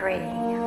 X3.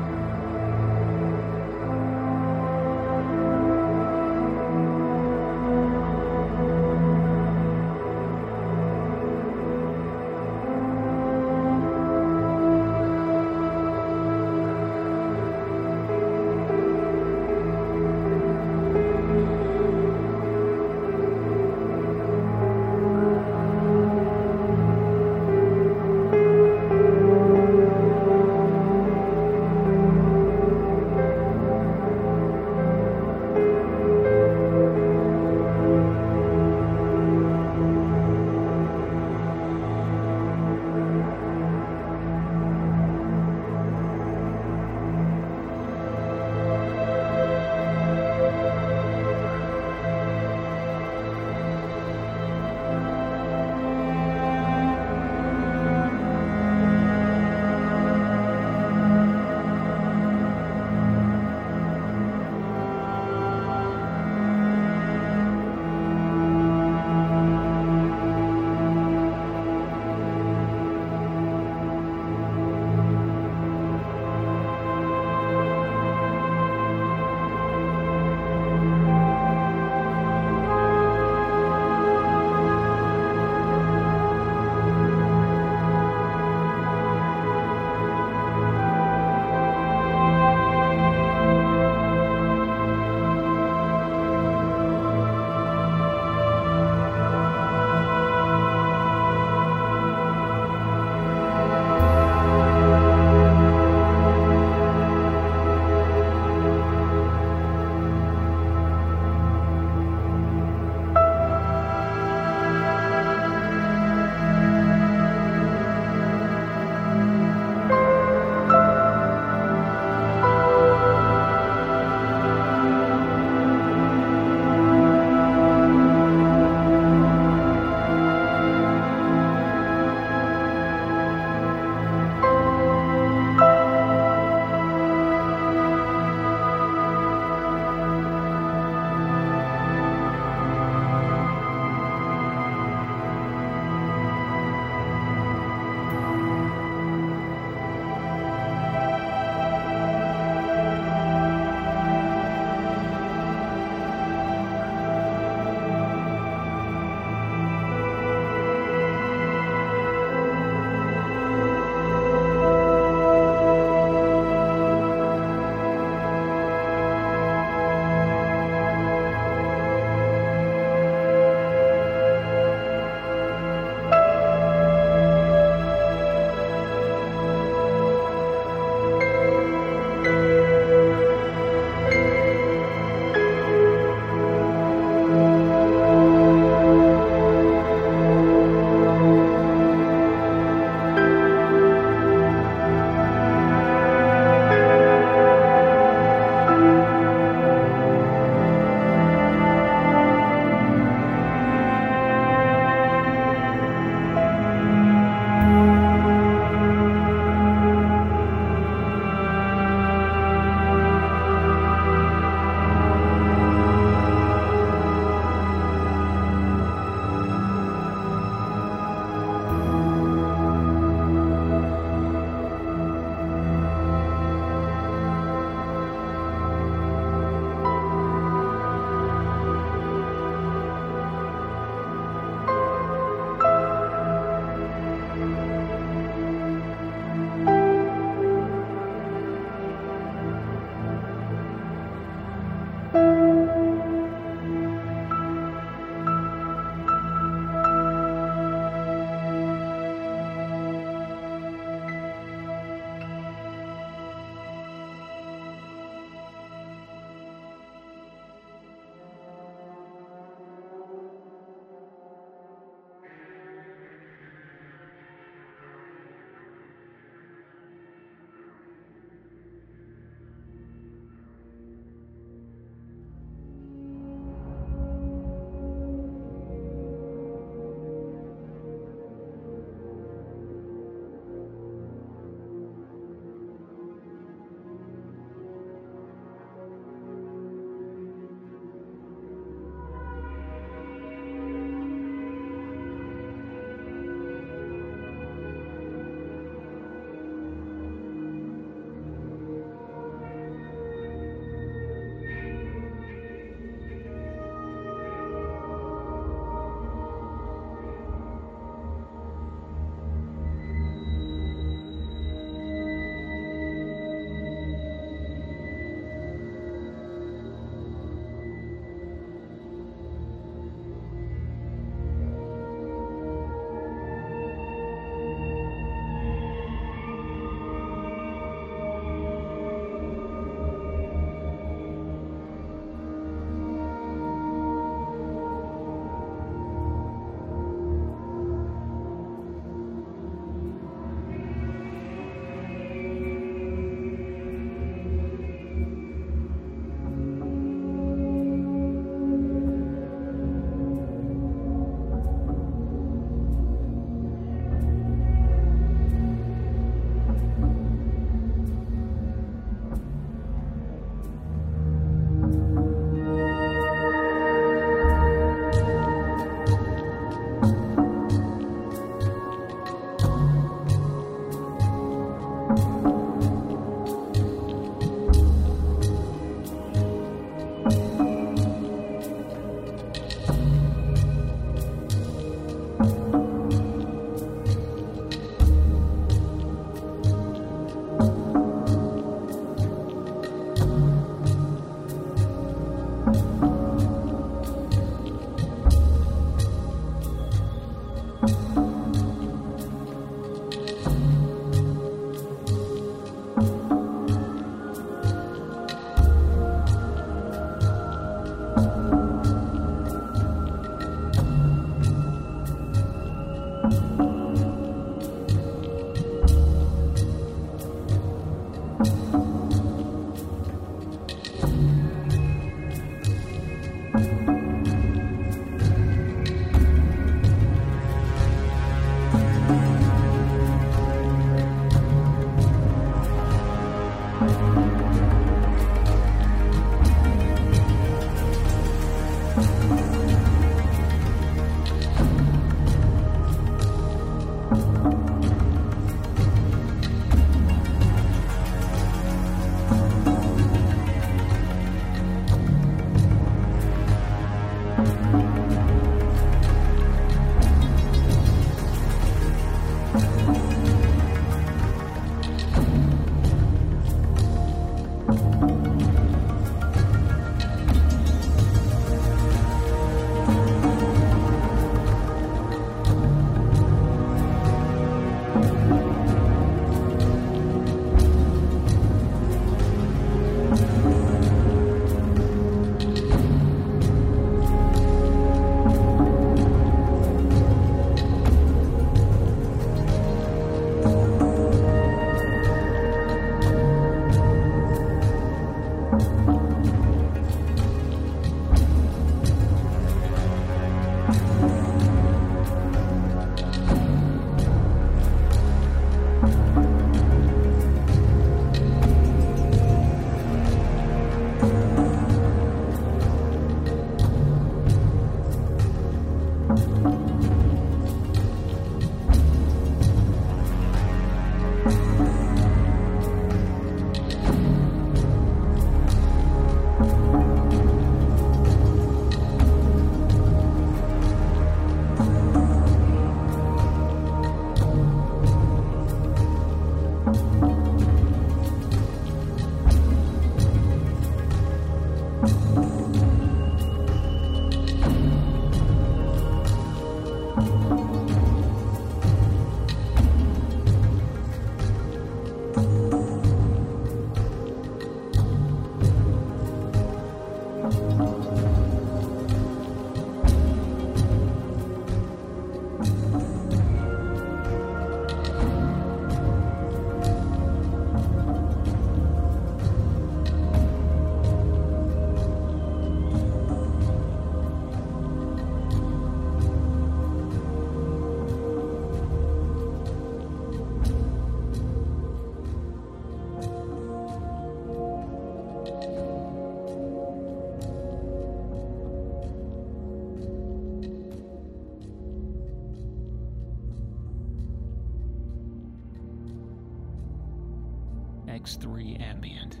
X3 Ambient.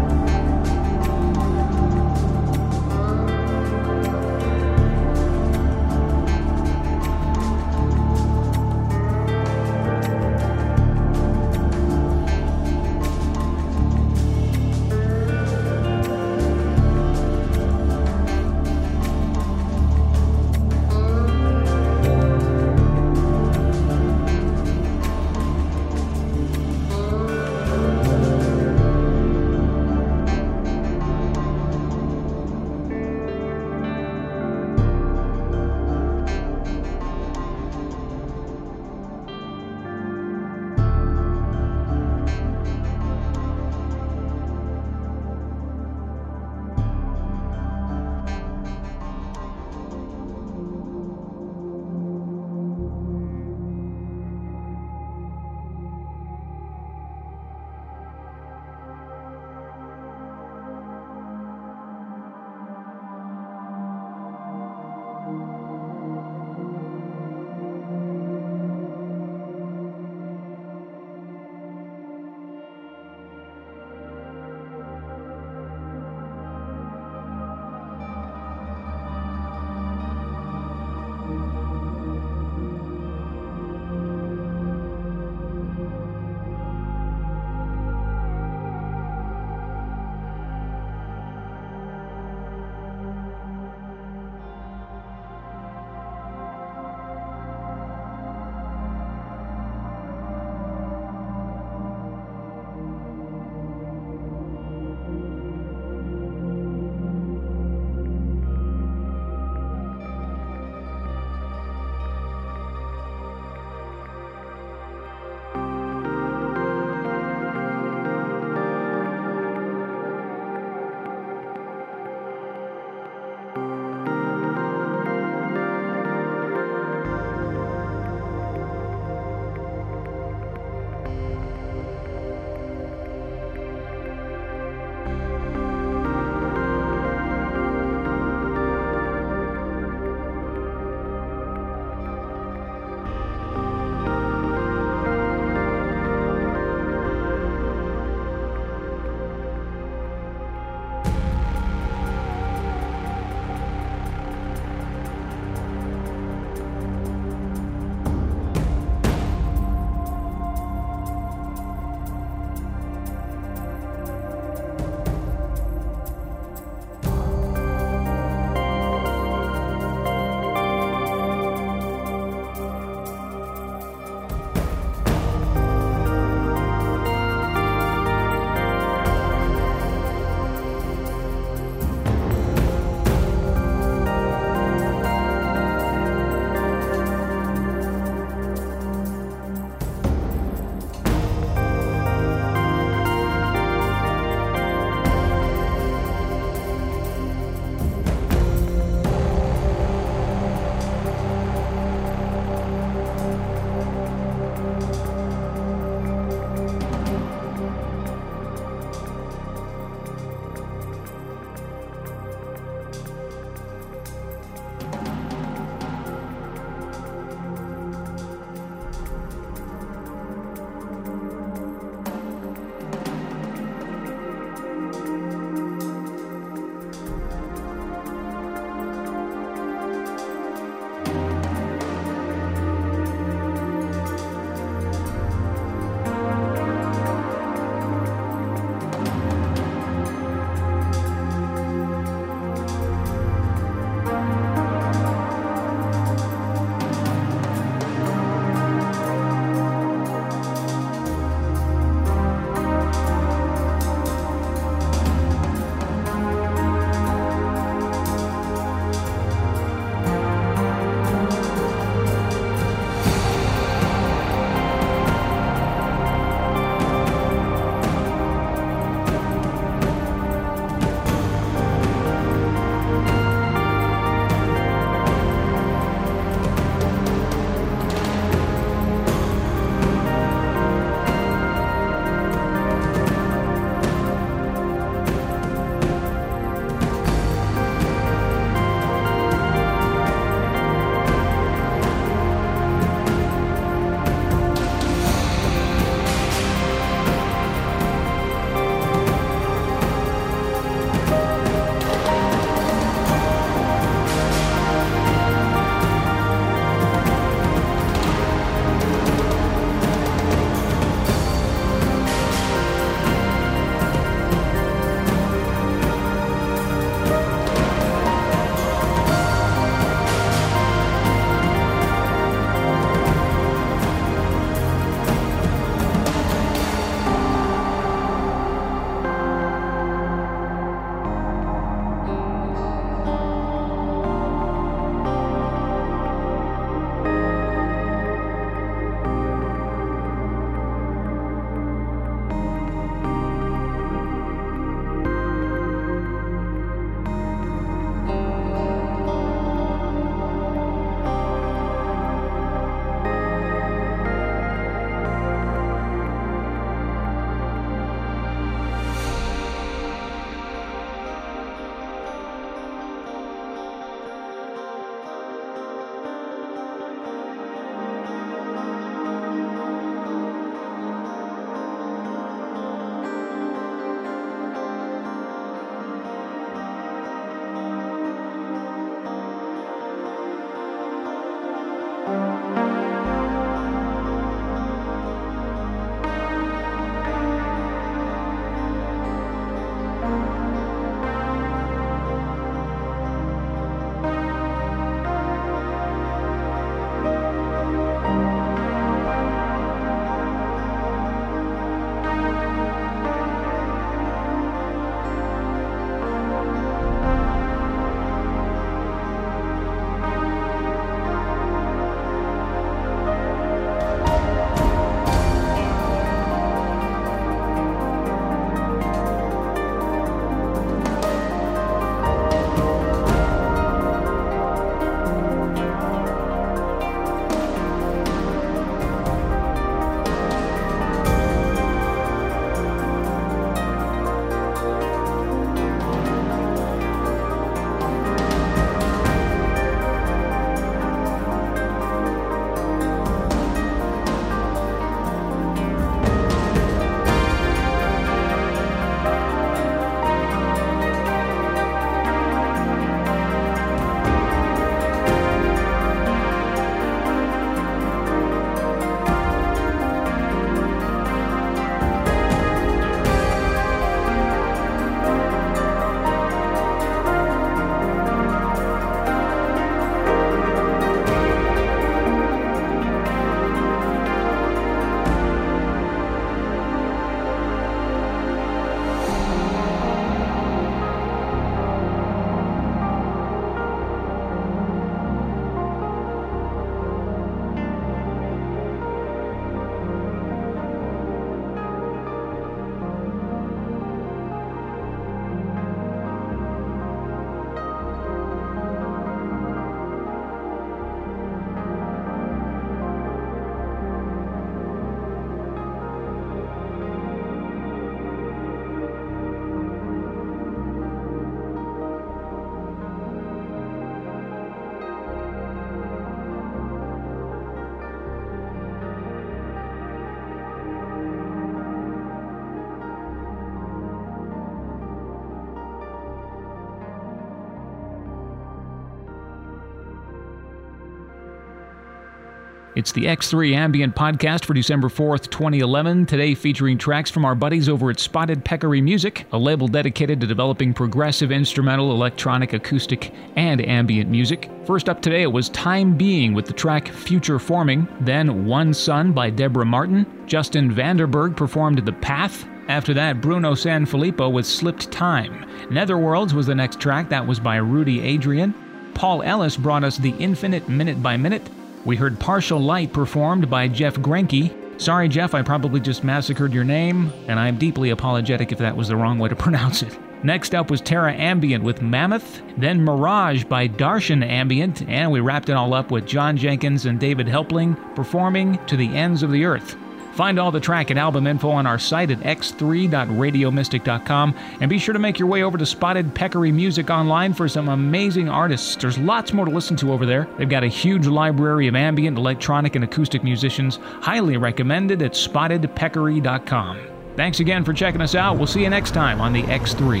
It's the X3 Ambient Podcast for December 4th, 2011. Today featuring tracks from our buddies over at Spotted Peccary Music, a label dedicated to developing progressive instrumental, electronic, acoustic, and ambient music. First up today, it was Time Being with the track Future Forming. Then One Sun by Deborah Martin. Justin Vanderberg performed The Path. After that, Bruno Sanfilippo with Slipped Time. Netherworlds was the next track, that was by Rudy Adrian. Paul Ellis brought us The Infinite Minute by Minute. We heard Partial Light performed by Jeff Greinke. Sorry, Jeff, I probably just massacred your name, and I'm deeply apologetic if that was the wrong way to pronounce it. Next up was Terra Ambient with Mammoth, then Mirage by Darshan Ambient, and we wrapped it all up with Jon Jenkins and David Helpling performing To the Ends of the Earth. Find all the track and album info on our site at x3.radiomystic.com and be sure to make your way over to Spotted Peccary Music online for some amazing artists. There's lots more to listen to over there. They've got a huge library of ambient, electronic, and acoustic musicians. Highly recommended at spottedpeccary.com. Thanks again for checking us out. We'll see you next time on the X3.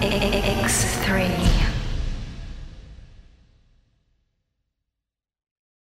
X3.